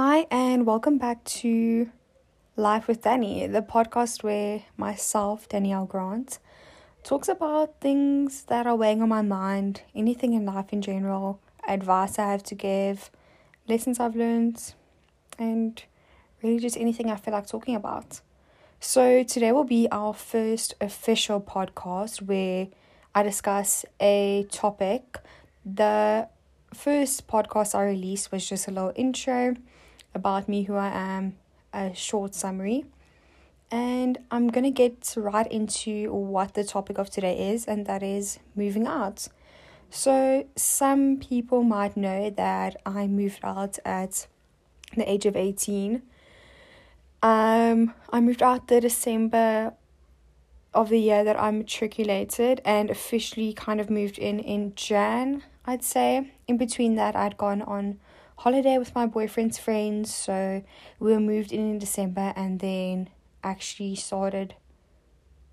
Hi, and welcome back to Life with Danny, the podcast where myself, Danielle Grant, talks about things that are weighing on my mind, anything in life in general, advice I have to give, lessons I've learned, and really just anything I feel like talking about. So, today will be our first official podcast where I discuss a topic. The first podcast I released was just a little intro about me, who I am, a short summary. And I'm going to get right into what the topic of today is, and that is moving out. So, some people might know that I moved out at the age of 18. Um, I moved out the December of the year that I matriculated and officially kind of moved in in Jan, I'd say. In between that, I'd gone on holiday with my boyfriend's friends. So we were moved in in December and then actually started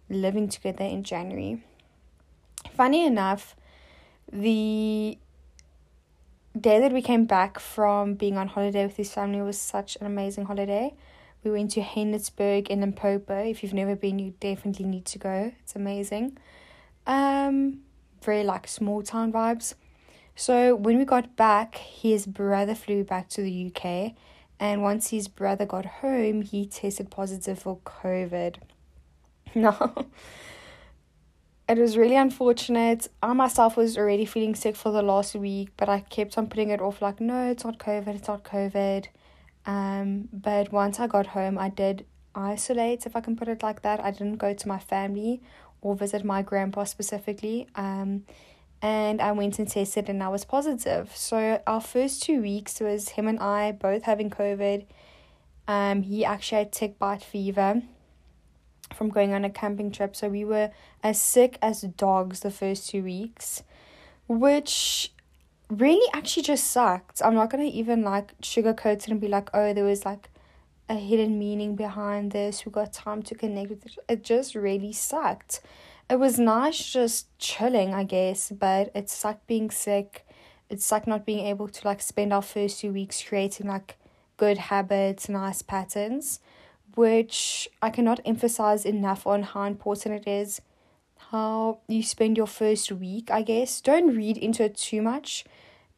living together in January. Funny enough, the day that we came back from being on holiday with his family was such an amazing holiday. We went to Haenertsburg in Limpopo. If you've never been, you definitely need to go. It's amazing. Um, very like small town vibes. So when we got back, his brother flew back to the UK, and once his brother got home, he tested positive for COVID. No. It was really unfortunate. I myself was already feeling sick for the last week, but I kept on putting it off like, no, it's not COVID, it's not COVID. Um, but once I got home, I did isolate, if I can put it like that. I didn't go to my family or visit my grandpa specifically. Um, and I went and tested and I was positive. So our first two weeks was him and I both having COVID. Um, he actually had tick bite fever from going on a camping trip. So we were as sick as dogs the first two weeks, which really actually just sucked. I'm not gonna even like sugarcoat it and be like, oh, there was like a hidden meaning behind this. We got time to connect with it. It just really sucked it was nice just chilling, I guess, but it sucked being sick. It sucked not being able to like spend our first two weeks creating like good habits, nice patterns, which I cannot emphasize enough on how important it is how you spend your first week, I guess. Don't read into it too much,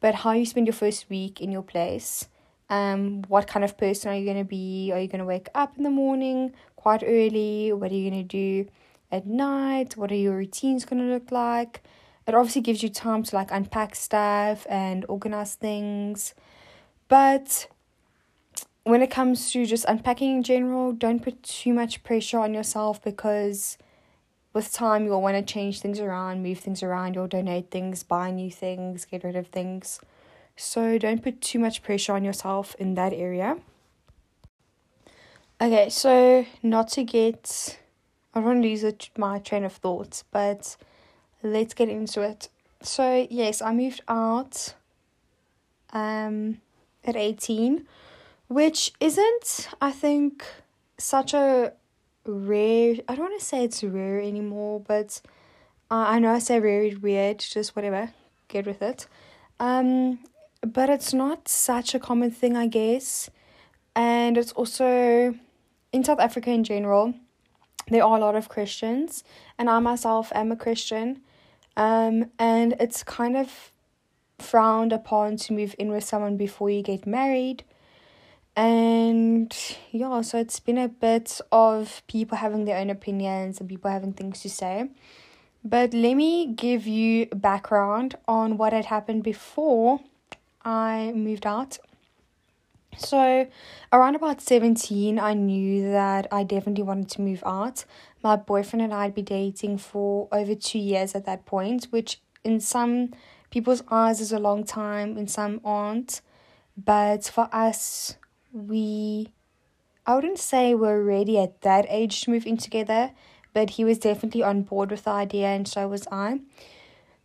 but how you spend your first week in your place. Um, what kind of person are you going to be? Are you going to wake up in the morning quite early? What are you going to do? At night? What are your routines going to look like? It obviously gives you time to like unpack stuff and organize things. But when it comes to just unpacking in general, don't put too much pressure on yourself because with time you'll want to change things around, move things around, you'll donate things, buy new things, get rid of things. So don't put too much pressure on yourself in that area. Okay, so not to get I want to lose my train of thoughts, but let's get into it. So yes, I moved out um at 18, which isn't I think such a rare I don't want to say it's rare anymore, but I know I say rare weird, just whatever, get with it. Um but it's not such a common thing I guess. And it's also in South Africa in general, there are a lot of Christians, and I myself am a Christian. Um, and it's kind of frowned upon to move in with someone before you get married. And yeah, so it's been a bit of people having their own opinions and people having things to say. But let me give you background on what had happened before I moved out. So, around about 17, I knew that I definitely wanted to move out. My boyfriend and I had been dating for over two years at that point, which in some people's eyes is a long time, in some aren't. But for us, we, I wouldn't say we're ready at that age to move in together, but he was definitely on board with the idea, and so was I.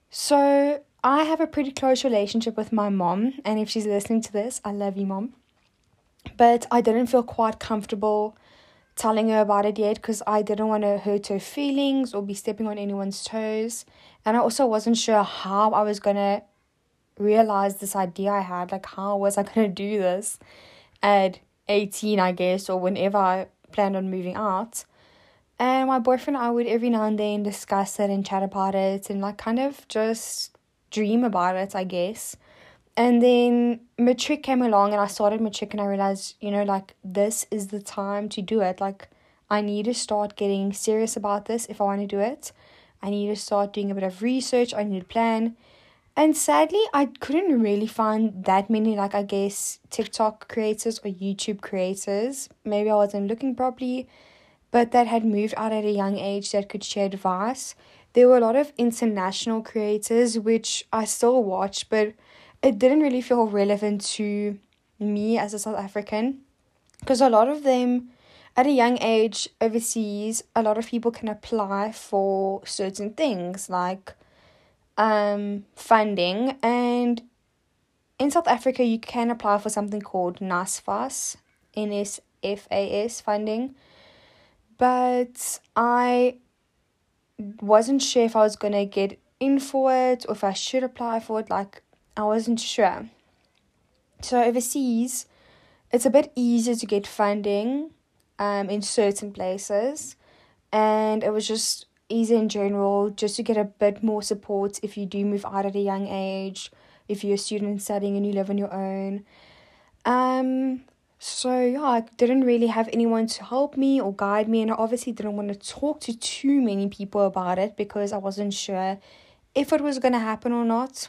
So, I have a pretty close relationship with my mom, and if she's listening to this, I love you, mom but I didn't feel quite comfortable telling her about it yet because I didn't want to hurt her feelings or be stepping on anyone's toes. And I also wasn't sure how I was going to realize this idea I had. Like, how was I going to do this? at 18, I guess, or whenever I planned on moving out. And my boyfriend and I would every now and then discuss it and chat about it and like kind of just dream about it, I guess. And then matric came along and I started matric and I realized, you know, like this is the time to do it. Like I need to start getting serious about this if I want to do it. I need to start doing a bit of research. I need to plan. And sadly, I couldn't really find that many, like, I guess, TikTok creators or YouTube creators. Maybe I wasn't looking properly, but that had moved out at a young age that could share advice. There were a lot of international creators, which I still watch, but it didn't really feel relevant to me as a South African because a lot of them at a young age overseas a lot of people can apply for certain things like um, funding. And in South Africa you can apply for something called NSFAS NSFAS funding. But I wasn't sure if I was going to get in for it or if I should apply for it. Like I wasn't sure so overseas it's a bit easier to get funding um, in certain places. And it was just easy in general just to get a bit more support if you do move out at a young age, if you're a student studying and you live on your own. Um, so yeah, I didn't really have anyone to help me or guide me, and I obviously didn't want to talk to too many people about it because I wasn't sure if it was gonna happen or not.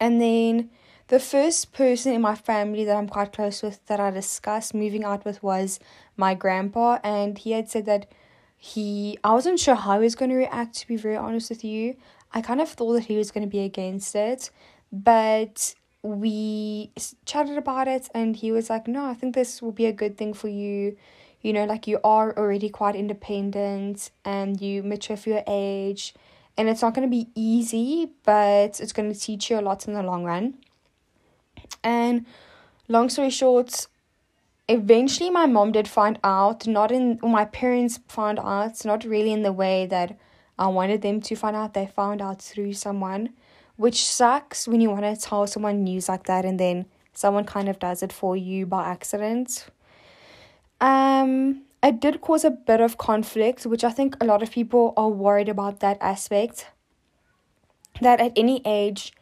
And then the first person in my family that I'm quite close with that I discussed moving out with was my grandpa, and he had said that he I wasn't sure how he was going to react to be very honest with you. I kind of thought that he was going to be against it, but we chatted about it and he was like, "No, I think this will be a good thing for you." You know, like you are already quite independent and you mature for your age, and it's not going to be easy, but it's going to teach you a lot in the long run. And long story short, eventually my mom did find out, not in, my parents found out, not really in the way that I wanted them to find out. They found out through someone, which sucks when you want to tell someone news like that and then someone kind of does it for you by accident. Um, it did cause a bit of conflict, which I think a lot of people are worried about that aspect. That at any age,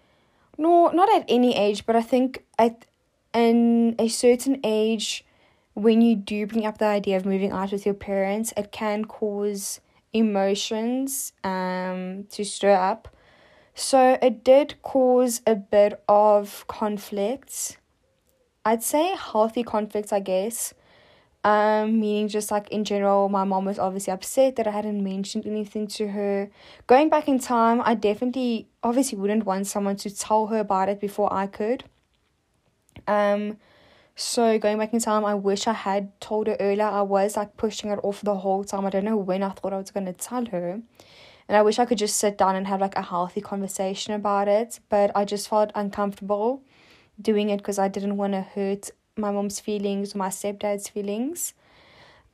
no, not at any age, but I think at in a certain age, when you do bring up the idea of moving out with your parents, it can cause emotions um to stir up. So it did cause a bit of conflicts. I'd say healthy conflicts, I guess. Um, meaning just like in general, my mom was obviously upset that I hadn't mentioned anything to her. Going back in time, I definitely obviously wouldn't want someone to tell her about it before I could. Um, so going back in time, I wish I had told her earlier. I was like pushing it off the whole time. I don't know when I thought I was gonna tell her. And I wish I could just sit down and have like a healthy conversation about it. But I just felt uncomfortable doing it because I didn't want to hurt my mom's feelings or my stepdad's feelings.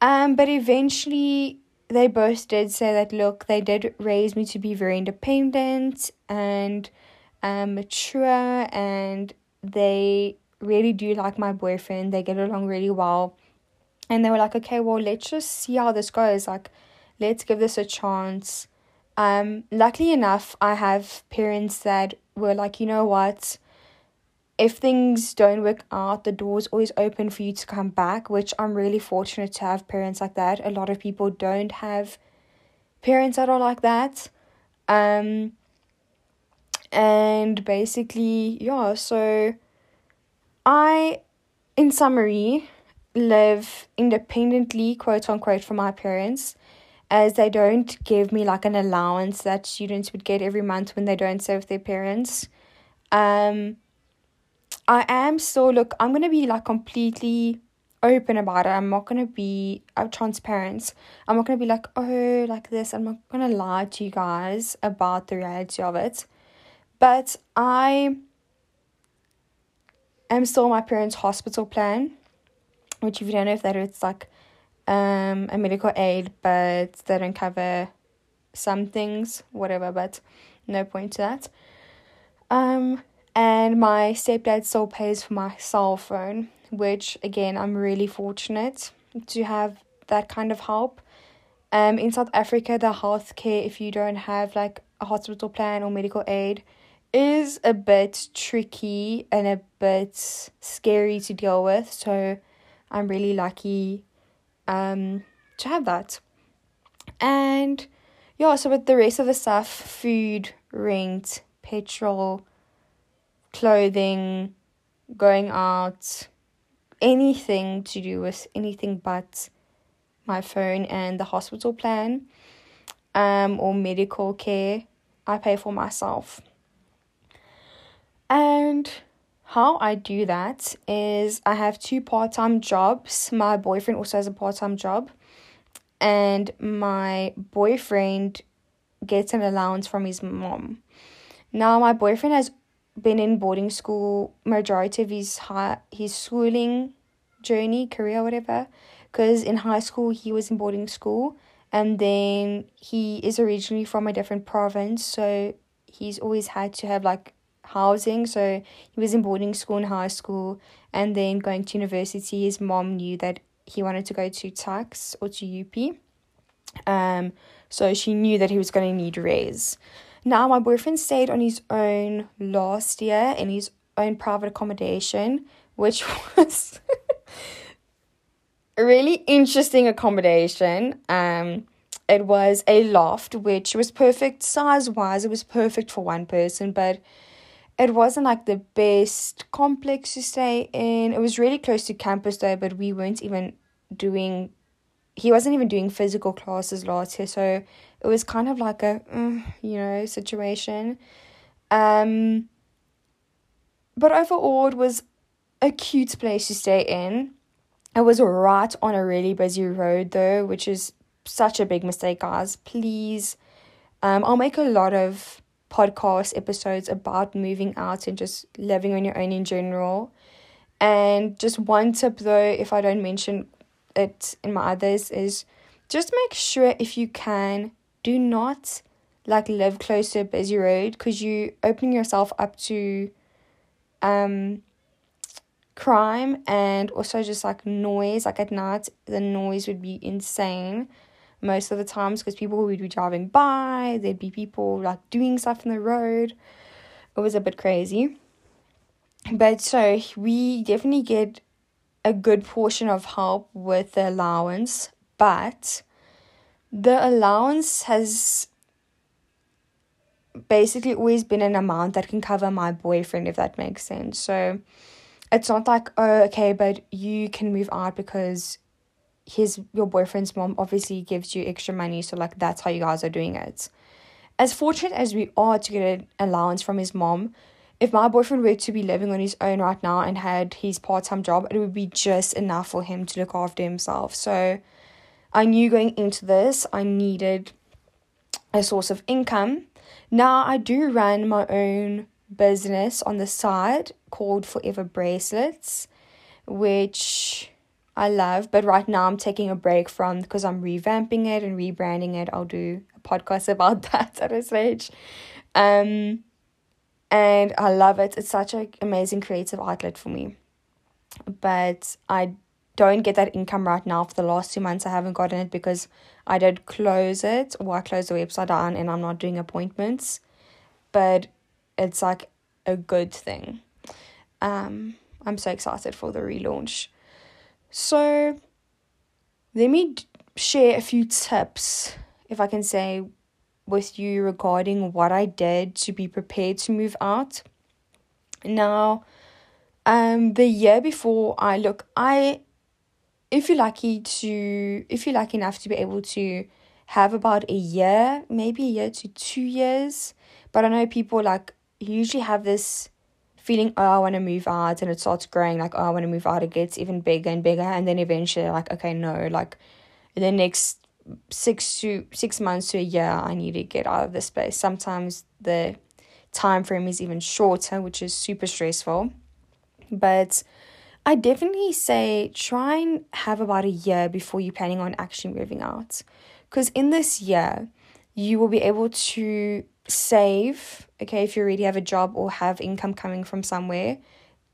Um, but eventually they both did say that look, they did raise me to be very independent and um, mature, and they really do like my boyfriend. They get along really well. And they were like, okay, well, let's just see how this goes. Like, let's give this a chance. Um, luckily enough, I have parents that were like, you know what? If things don't work out, the door's always open for you to come back, which I'm really fortunate to have parents like that. A lot of people don't have parents that are like that. Um, and basically, yeah, so I, in summary, live independently, quote unquote, from my parents, as they don't give me like an allowance that students would get every month when they don't serve their parents. Um, I am still look. I'm gonna be like completely open about it. I'm not gonna be uh, transparent. I'm not gonna be like oh like this. I'm not gonna lie to you guys about the reality of it. But I am still my parents' hospital plan, which if you don't know if that it's like um a medical aid, but they don't cover some things, whatever. But no point to that. Um, and my stepdad still pays for my cell phone, which again, I'm really fortunate to have that kind of help. Um, in South Africa, the healthcare, if you don't have like a hospital plan or medical aid, is a bit tricky and a bit scary to deal with. So I'm really lucky um, to have that. And yeah, so with the rest of the stuff food, rent, petrol, clothing, going out, anything to do with anything but my phone and the hospital plan um, or medical care, I pay for myself. And how I do that is I have two part time jobs. My boyfriend also has a part time job, and my boyfriend gets an allowance from his mom. Now, my boyfriend has been in boarding school majority of his high his schooling journey, career, whatever. Because in high school he was in boarding school, and then he is originally from a different province, so he's always had to have like housing. So he was in boarding school in high school, and then going to university. His mom knew that he wanted to go to Tuks or to UP. Um, so she knew that he was going to need res. Now, my boyfriend stayed on his own last year in his own private accommodation, which was a really interesting accommodation. Um, it was a loft, which was perfect size wise. It was perfect for one person, but it wasn't like the best complex to stay in. It was really close to campus though, but we weren't even doing he wasn't even doing physical classes last year, so it was kind of like a mm, you know situation. Um, but overall, it was a cute place to stay in. It was right on a really busy road though, which is such a big mistake, guys. Please, um, I'll make a lot of podcast episodes about moving out and just living on your own in general. And just one tip though, if I don't mention it in my others is just make sure if you can do not like live close to a busy road because you opening yourself up to um crime and also just like noise like at night the noise would be insane most of the times because people would be driving by there'd be people like doing stuff in the road. It was a bit crazy. But so we definitely get a good portion of help with the allowance, but the allowance has basically always been an amount that can cover my boyfriend, if that makes sense. So it's not like, oh, okay, but you can move out because his your boyfriend's mom obviously gives you extra money, so like that's how you guys are doing it. As fortunate as we are to get an allowance from his mom, if my boyfriend were to be living on his own right now and had his part time job, it would be just enough for him to look after himself. So I knew going into this, I needed a source of income. Now I do run my own business on the side called Forever Bracelets, which I love, but right now I'm taking a break from because I'm revamping it and rebranding it. I'll do a podcast about that at a stage. Um and I love it. It's such an amazing creative outlet for me. But I don't get that income right now for the last two months. I haven't gotten it because I did close it or I closed the website down and I'm not doing appointments. But it's like a good thing. Um, I'm so excited for the relaunch. So let me share a few tips, if I can say, with you regarding what I did to be prepared to move out. Now, um, the year before I look, I, if you're lucky to, if you're lucky enough to be able to have about a year, maybe a year to two years, but I know people like usually have this feeling, oh, I want to move out, and it starts growing, like, oh, I want to move out, it gets even bigger and bigger, and then eventually, like, okay, no, like, in the next six to six months to a year i need to get out of this place sometimes the time frame is even shorter which is super stressful. But i definitely say try and have about a year before you're planning on actually moving out because in this year you will be able to save okay if you already have a job or have income coming from somewhere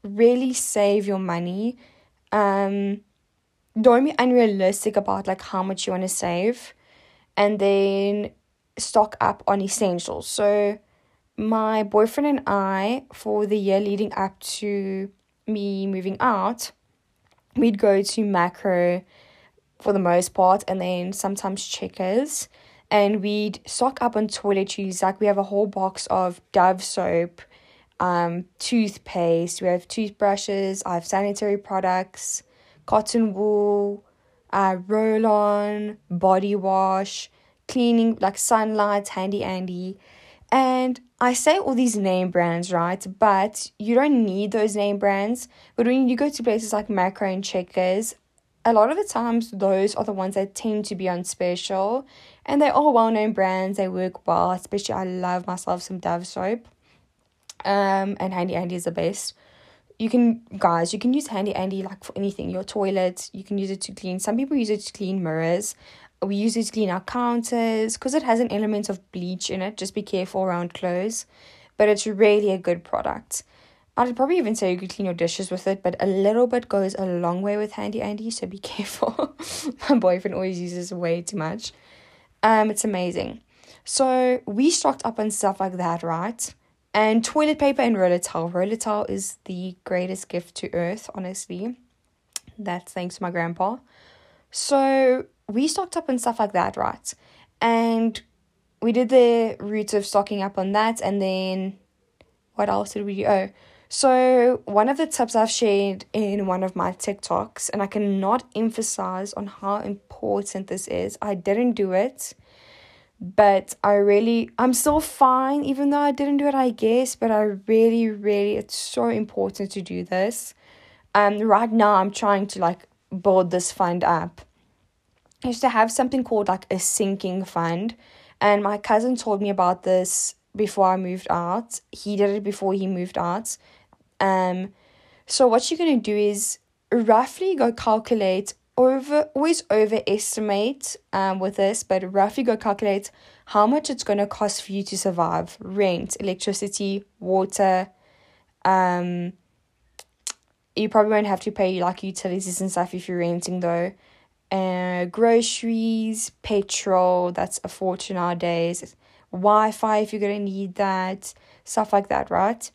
really save your money Um, don't be unrealistic about like how much you want to save, and then stock up on essentials. So, my boyfriend and I, for the year leading up to me moving out, we'd go to Makro for the most part, and then sometimes Checkers, and we'd stock up on toiletries. Like we have a whole box of Dove soap, um, toothpaste. We have toothbrushes. I have sanitary products, cotton wool, uh, roll on, body wash, cleaning like sunlight, handy Andy. And I say all these name brands, right? But you don't need those name brands. But when you go to places like Makro and Checkers, a lot of the times those are the ones that tend to be on special and they're all well-known brands. They work well. Especially i love myself some dove soap. Um and handy andy is the best. You can guys you can use handy andy like for anything. Your toilet you can use it to clean. Some people use it to clean mirrors we use it to clean our counters because it has an element of bleach in it just be careful around clothes but it's really a good product I'd probably even say you could clean your dishes with it, but a little bit goes a long way with Handy Andy, so be careful. My boyfriend always uses way too much. Um, it's amazing. So we stocked up on stuff like that, right? And toilet paper and roller towel. Roller towel is the greatest gift to earth, honestly. That's thanks to my grandpa. So we stocked up on stuff like that, right? And we did the route of stocking up on that, and then what else did we do? Oh, so, one of the tips I've shared in one of my TikToks, and I cannot emphasize on how important this is. I didn't do it, but I really, I'm still fine, even though I didn't do it, I guess. But I really, really, it's so important to do this. Um, right now, I'm trying to like build this fund up. Used to have something called like a sinking fund, and my cousin told me about this before I moved out. He did it before he moved out um, so what you're gonna do is roughly go calculate over always overestimate um with this, but roughly go calculate how much it's gonna cost for you to survive. Rent, electricity, water, um you probably won't have to pay like utilities and stuff if you're renting though. Uh, groceries, petrol, that's a fortune nowadays. Wi Fi if you're gonna need that, stuff like that, right?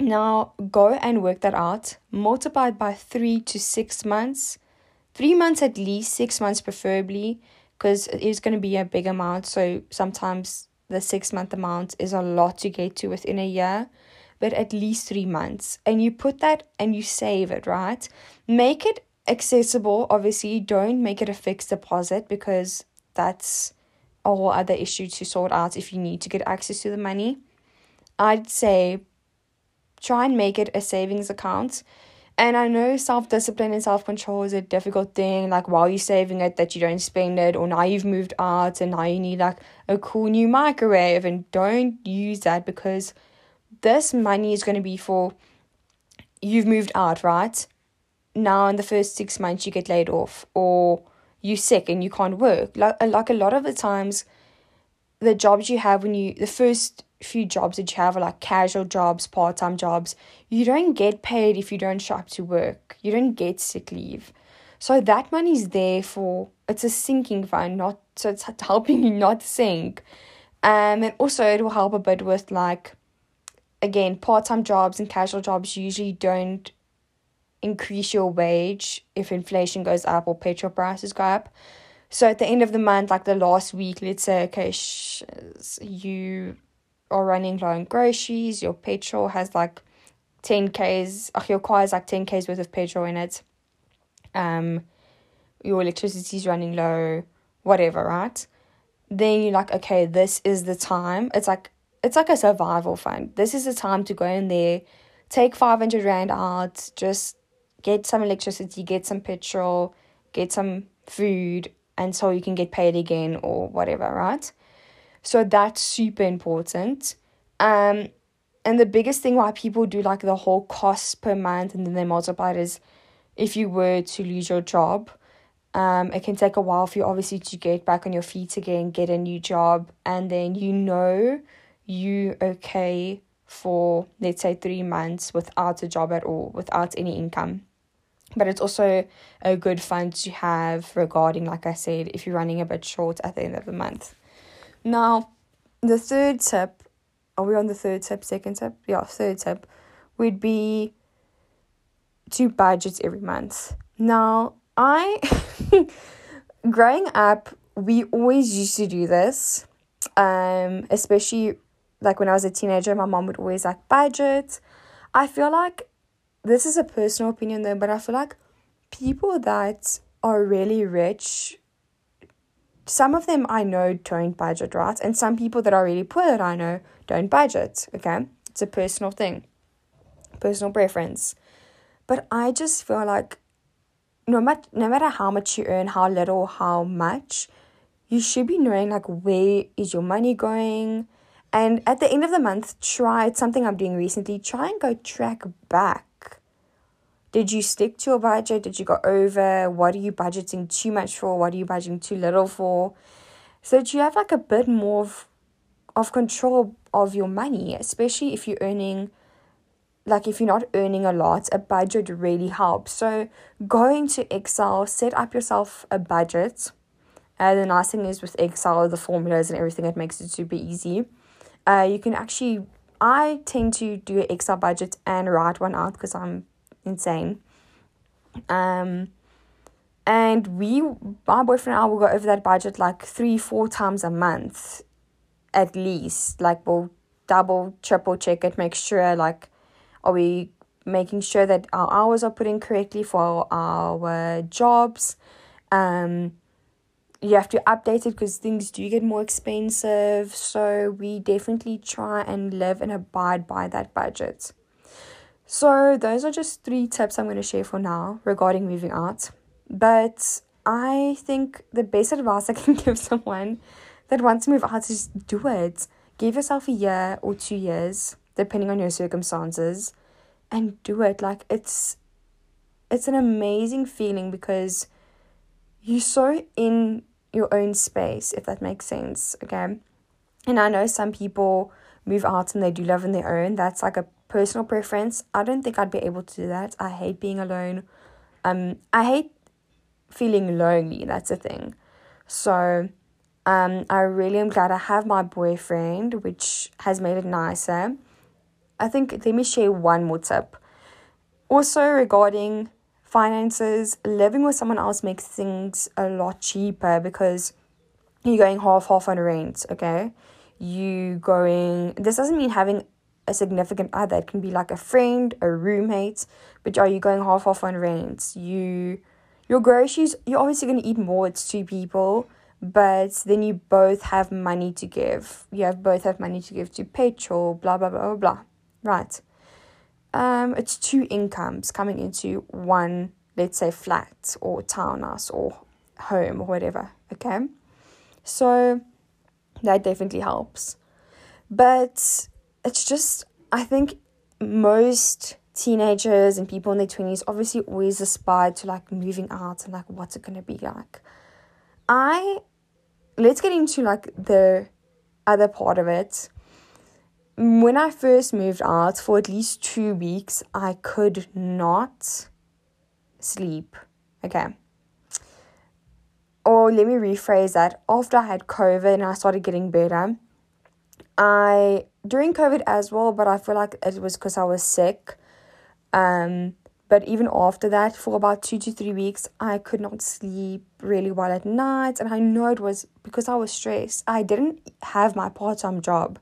Now go and work that out. Multiply it by three to six months. Three months at least, six months preferably, because it is going to be a big amount. So sometimes the six month amount is a lot to get to within a year, but at least three months. And you put that and you save it, right? Make it accessible. Obviously, don't make it a fixed deposit because that's a whole other issue to sort out if you need to get access to the money. I'd say try and make it a savings account. And I know self discipline and self control is a difficult thing. Like while you're saving it, that you don't spend it, or now you've moved out and now you need like a cool new microwave. And don't use that because this money is going to be for you've moved out, right? Now in the first six months you get laid off, or you're sick and you can't work. Like like a lot of the times, the jobs you have when you the first few jobs that you have are like casual jobs, part time jobs, you don't get paid if you don't show up to work. You don't get sick leave. So that money's there for it's a sinking fund, not so it's helping you not sink. Um and also it will help a bit with like again, part time jobs and casual jobs usually don't increase your wage if inflation goes up or petrol prices go up. So at the end of the month, like the last week, let's say, okay, sh- you are running low on groceries, your petrol has like 10k's, your car has like 10k's worth of petrol in it, um, your electricity is running low, whatever, right? Then you're like, okay, this is the time. It's like it's like a survival fund. This is the time to go in there, take 500 Rand out, just get some electricity, get some petrol, get some food, and so you can get paid again or whatever, right? So that's super important. Um, and the biggest thing why people do like the whole cost per month and then they multiply it is if you were to lose your job, um, it can take a while for you obviously to get back on your feet again, get a new job, and then you know you okay for let's say three months without a job at all, without any income. But it's also a good fund to have regarding, like I said, if you're running a bit short at the end of the month. Now, the third tip, are we on the third tip, second tip? Yeah, third tip would be to budget every month. Now, I, growing up, we always used to do this, um, especially like when I was a teenager, my mom would always like budget. I feel like this is a personal opinion though, but I feel like people that are really rich, some of them I know don't budget, right? And some people that are really poor that I know don't budget, okay? It's a personal thing, personal preference. But I just feel like no matter no matter how much you earn, how little, how much, you should be knowing like where is your money going. And at the end of the month, try it's something I'm doing recently, try and go track back did you stick to your budget? Did you go over? What are you budgeting too much for? What are you budgeting too little for? So that you have like a bit more of, of control of your money, especially if you're earning like if you're not earning a lot, a budget really helps. So go into Excel, set up yourself a budget. Uh, the nice thing is with Excel, the formulas and everything, it makes it super easy. Uh, you can actually, I tend to do an Excel budget and write one out because I'm insane. Um, and we, my boyfriend and I will go over that budget like three, four times a month, at least. Like we'll double, triple check it, make sure like, are we making sure that our hours are put in correctly for our jobs. Um, you have to update it because things do get more expensive. So we definitely try and live and abide by that budget. So, those are just three tips I'm going to share for now regarding moving out. But I think the best advice I can give someone that wants to move out is do it. Give yourself a year or two years, depending on your circumstances, and do it. Like it's it's an amazing feeling because you're so in your own space, if that makes sense. Okay. And I know some people move out and they do live on their own. That's like a personal preference. I don't think I'd be able to do that. I hate being alone. Um, I hate feeling lonely. That's the thing. So, um, I really am glad I have my boyfriend, which has made it nicer. I think let me share one more tip. Also, regarding finances, living with someone else makes things a lot cheaper because you're going half half on rent, okay? You going this doesn't mean having a significant other. It can be like a friend, a roommate, but are you going half off on rent? You your groceries, you're obviously gonna eat more, it's two people, but then you both have money to give. You have both have money to give to petrol, blah blah blah blah blah. Right. Um, it's two incomes coming into one, let's say flat or townhouse or home or whatever. Okay. So that definitely helps. But it's just I think most teenagers and people in their 20s obviously always aspire to like moving out and like what's it going to be like. I let's get into like the other part of it. When I first moved out for at least 2 weeks, I could not sleep. Okay. Or let me rephrase that. After I had COVID and I started getting better, I during COVID as well, but I feel like it was because I was sick. Um, but even after that, for about two to three weeks, I could not sleep really well at night, and I know it was because I was stressed. I didn't have my part time job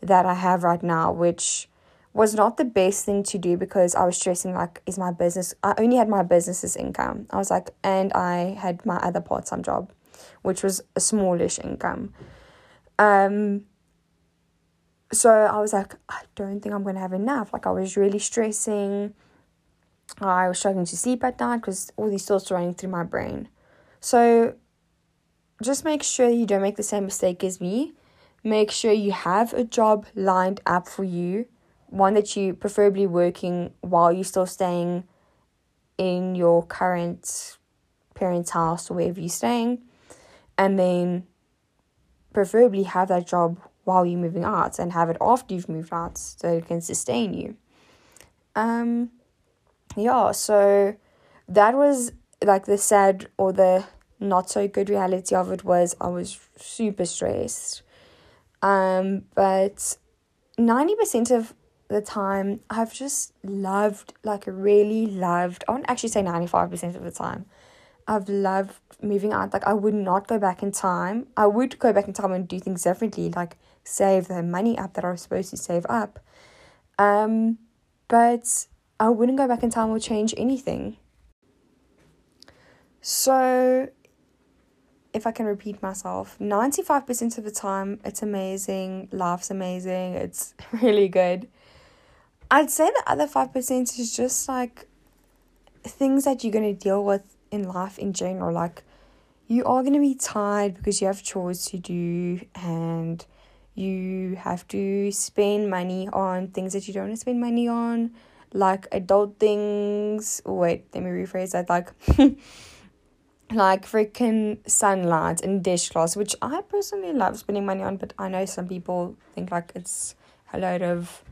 that I have right now, which was not the best thing to do because I was stressing like is my business I only had my business's income. I was like and I had my other part-time job which was a smallish income. Um so I was like, I don't think I'm going to have enough. Like, I was really stressing. I was struggling to sleep at night because all these thoughts were running through my brain. So, just make sure you don't make the same mistake as me. Make sure you have a job lined up for you, one that you preferably working while you're still staying in your current parents' house or wherever you're staying, and then preferably have that job while you're moving out and have it after you've moved out so it can sustain you. Um, yeah, so that was like the sad or the not so good reality of it was I was super stressed. Um, but 90% of the time I've just loved, like really loved, I won't actually say 95% of the time. I've loved moving out. Like I would not go back in time. I would go back in time and do things differently, like save the money up that I was supposed to save up. Um, but I wouldn't go back in time or change anything. So, if I can repeat myself, 95% of the time it's amazing, life's amazing, it's really good. I'd say the other 5% is just like things that you're going to deal with in life in general. Like, you are going to be tired because you have chores to do and you have to spend money on things that you don't want to spend money on, like adult things. Wait, let me rephrase that. Like, like freaking sunlight and dishcloths, which I personally love spending money on, but I know some people think like it's a load of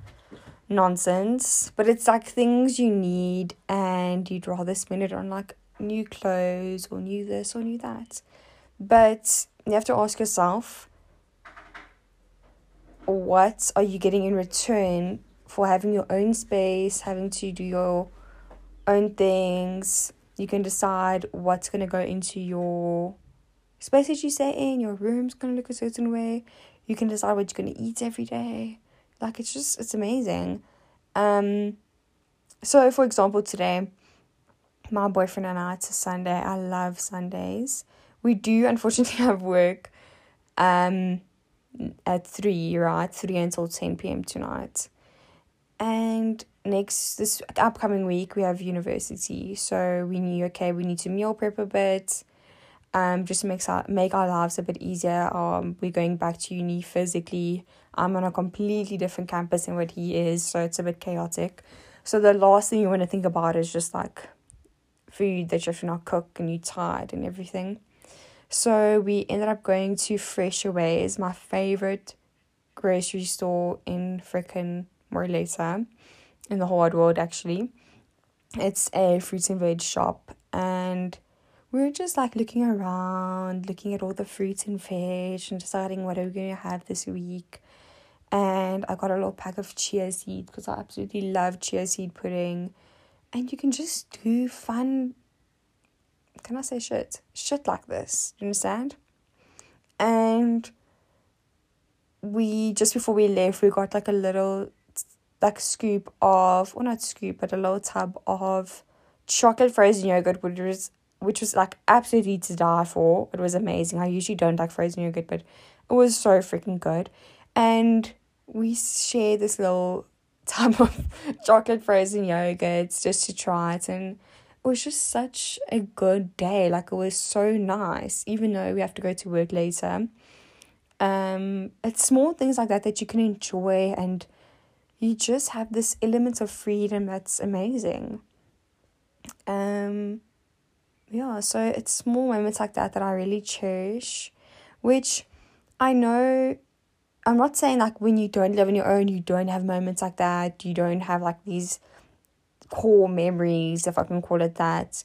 nonsense. But it's like things you need and you'd rather spend it on like new clothes or new this or new that. But you have to ask yourself what are you getting in return for having your own space, having to do your own things, you can decide what's going to go into your space that you stay in. Your room's going to look a certain way. You can decide what you're going to eat every day. Like, it's just, it's amazing. Um, so, for example, today, my boyfriend and I, it's a Sunday. I love Sundays. We do, unfortunately, have work um, at 3, right? 3 until 10 p.m. tonight. And next this upcoming week we have university so we knew okay we need to meal prep a bit um just makes our make our lives a bit easier um we're going back to uni physically i'm on a completely different campus than what he is so it's a bit chaotic so the last thing you want to think about is just like food that you have to not cook and you're tired and everything so we ended up going to Fresh Away. Freshaway my favorite grocery store in freaking Moreleta in the whole wide world actually. It's a fruits and veg shop and we were just like looking around, looking at all the fruits and veg and deciding what are we going to have this week. And I got a little pack of chia seed because I absolutely love chia seed pudding. And you can just do fun, can I say shit? Shit like this. Do you understand? And we, just before we left, we got like a little like scoop of, or not scoop, but a little tub of chocolate frozen yogurt, which was which was like absolutely to die for. It was amazing. I usually don't like frozen yogurt, but it was so freaking good. And we shared this little tub of chocolate frozen yogurts just to try it and it was just such a good day. Like it was so nice, even though we have to go to work later. Um, it's small things like that that you can enjoy and you just have this element of freedom that's amazing. Um, yeah, so it's small moments like that that I really cherish, which I know. I'm not saying like when you don't live on your own, you don't have moments like that. You don't have like these core memories, if I can call it that.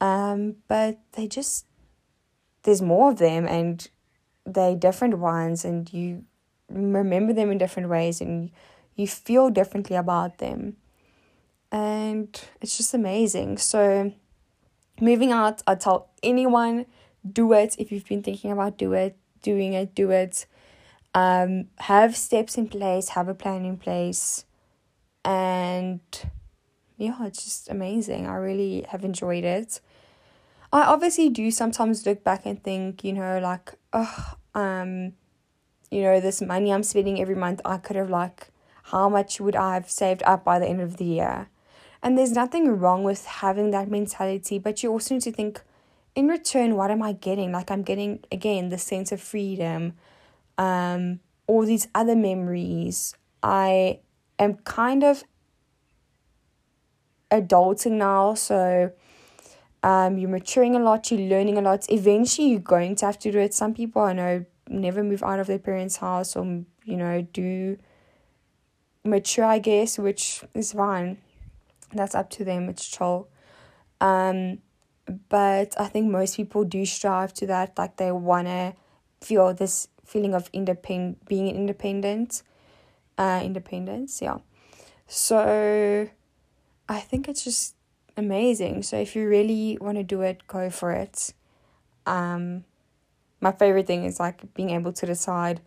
Um, but they just there's more of them, and they different ones, and you remember them in different ways, and you feel differently about them. And it's just amazing. So, moving out, I tell anyone do it if you've been thinking about do it, doing it, do it. Um, have steps in place, have a plan in place, and yeah, it's just amazing. I really have enjoyed it. I obviously do sometimes look back and think, you know, like, oh, um, you know, this money I'm spending every month, I could have like how much would I have saved up by the end of the year? And there's nothing wrong with having that mentality, but you also need to think in return, what am I getting? Like, I'm getting again the sense of freedom, um, all these other memories. I am kind of adulting now, so um, you're maturing a lot, you're learning a lot. Eventually, you're going to have to do it. Some people I know never move out of their parents' house or, you know, do mature, I guess, which is fine. That's up to them. It's chill. Um, but I think most people do strive to that. Like they wanna feel this feeling of independent, being independent, uh, independence. Yeah. So I think it's just amazing. So if you really want to do it, go for it. Um, my favorite thing is like being able to decide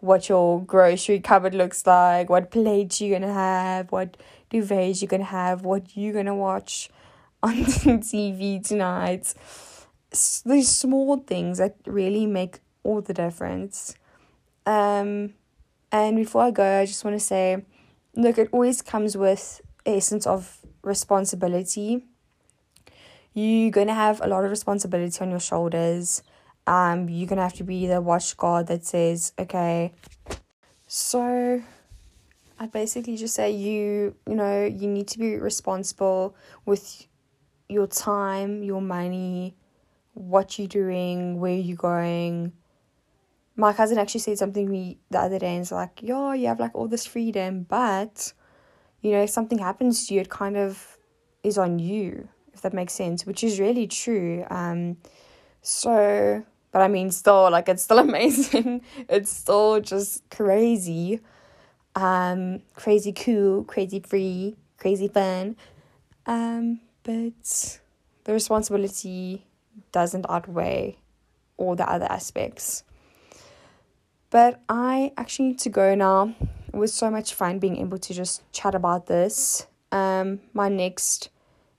what your grocery cupboard looks like, what plates you're gonna have, what duvets you're gonna have, what you're gonna watch on TV tonight. These small things that really make all the difference. Um, and before I go, I just want to say, look, it always comes with a sense of responsibility. You're gonna have a lot of responsibility on your shoulders. Um, you're gonna have to be the watch guard that says, okay. So, I basically just say you, you know, you need to be responsible with your time, your money, what you're doing, where you're going. My cousin actually said something to me the other day and it's like, yo, you have like all this freedom, but you know, if something happens to you, it kind of is on you, if that makes sense, which is really true. Um, so, but I mean, still, like, it's still amazing. it's still just crazy. Um, crazy cool, crazy free, crazy fun. Um, but the responsibility doesn't outweigh all the other aspects. But I actually need to go now. It was so much fun being able to just chat about this. Um, my next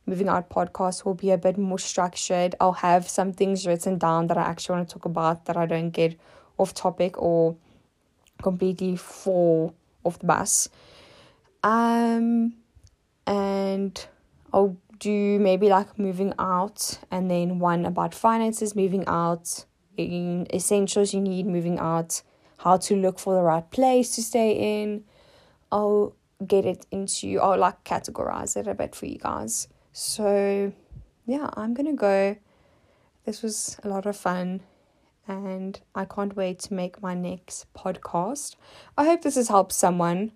moving out podcast will be a bit more structured. I'll have some things written down that I actually want to talk about that I don't get off topic or completely fall off the bus. Um, and I'll do maybe like moving out and then one about finances, moving out, essentials you need moving out, how to look for the right place to stay in. I'll get it into, I'll like categorize it a bit for you guys. So, yeah, I'm gonna go. This was a lot of fun and I can't wait to make my next podcast. I hope this has helped someone.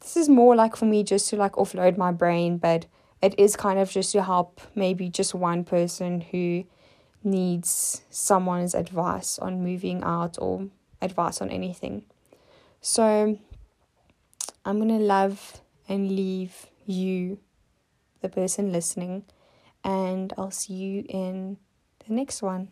This is more like for me just to like offload my brain, but it is kind of just to help maybe just one person who needs someone's advice on moving out or advice on anything. So I'm going to love and leave you, the person listening, and I'll see you in the next one.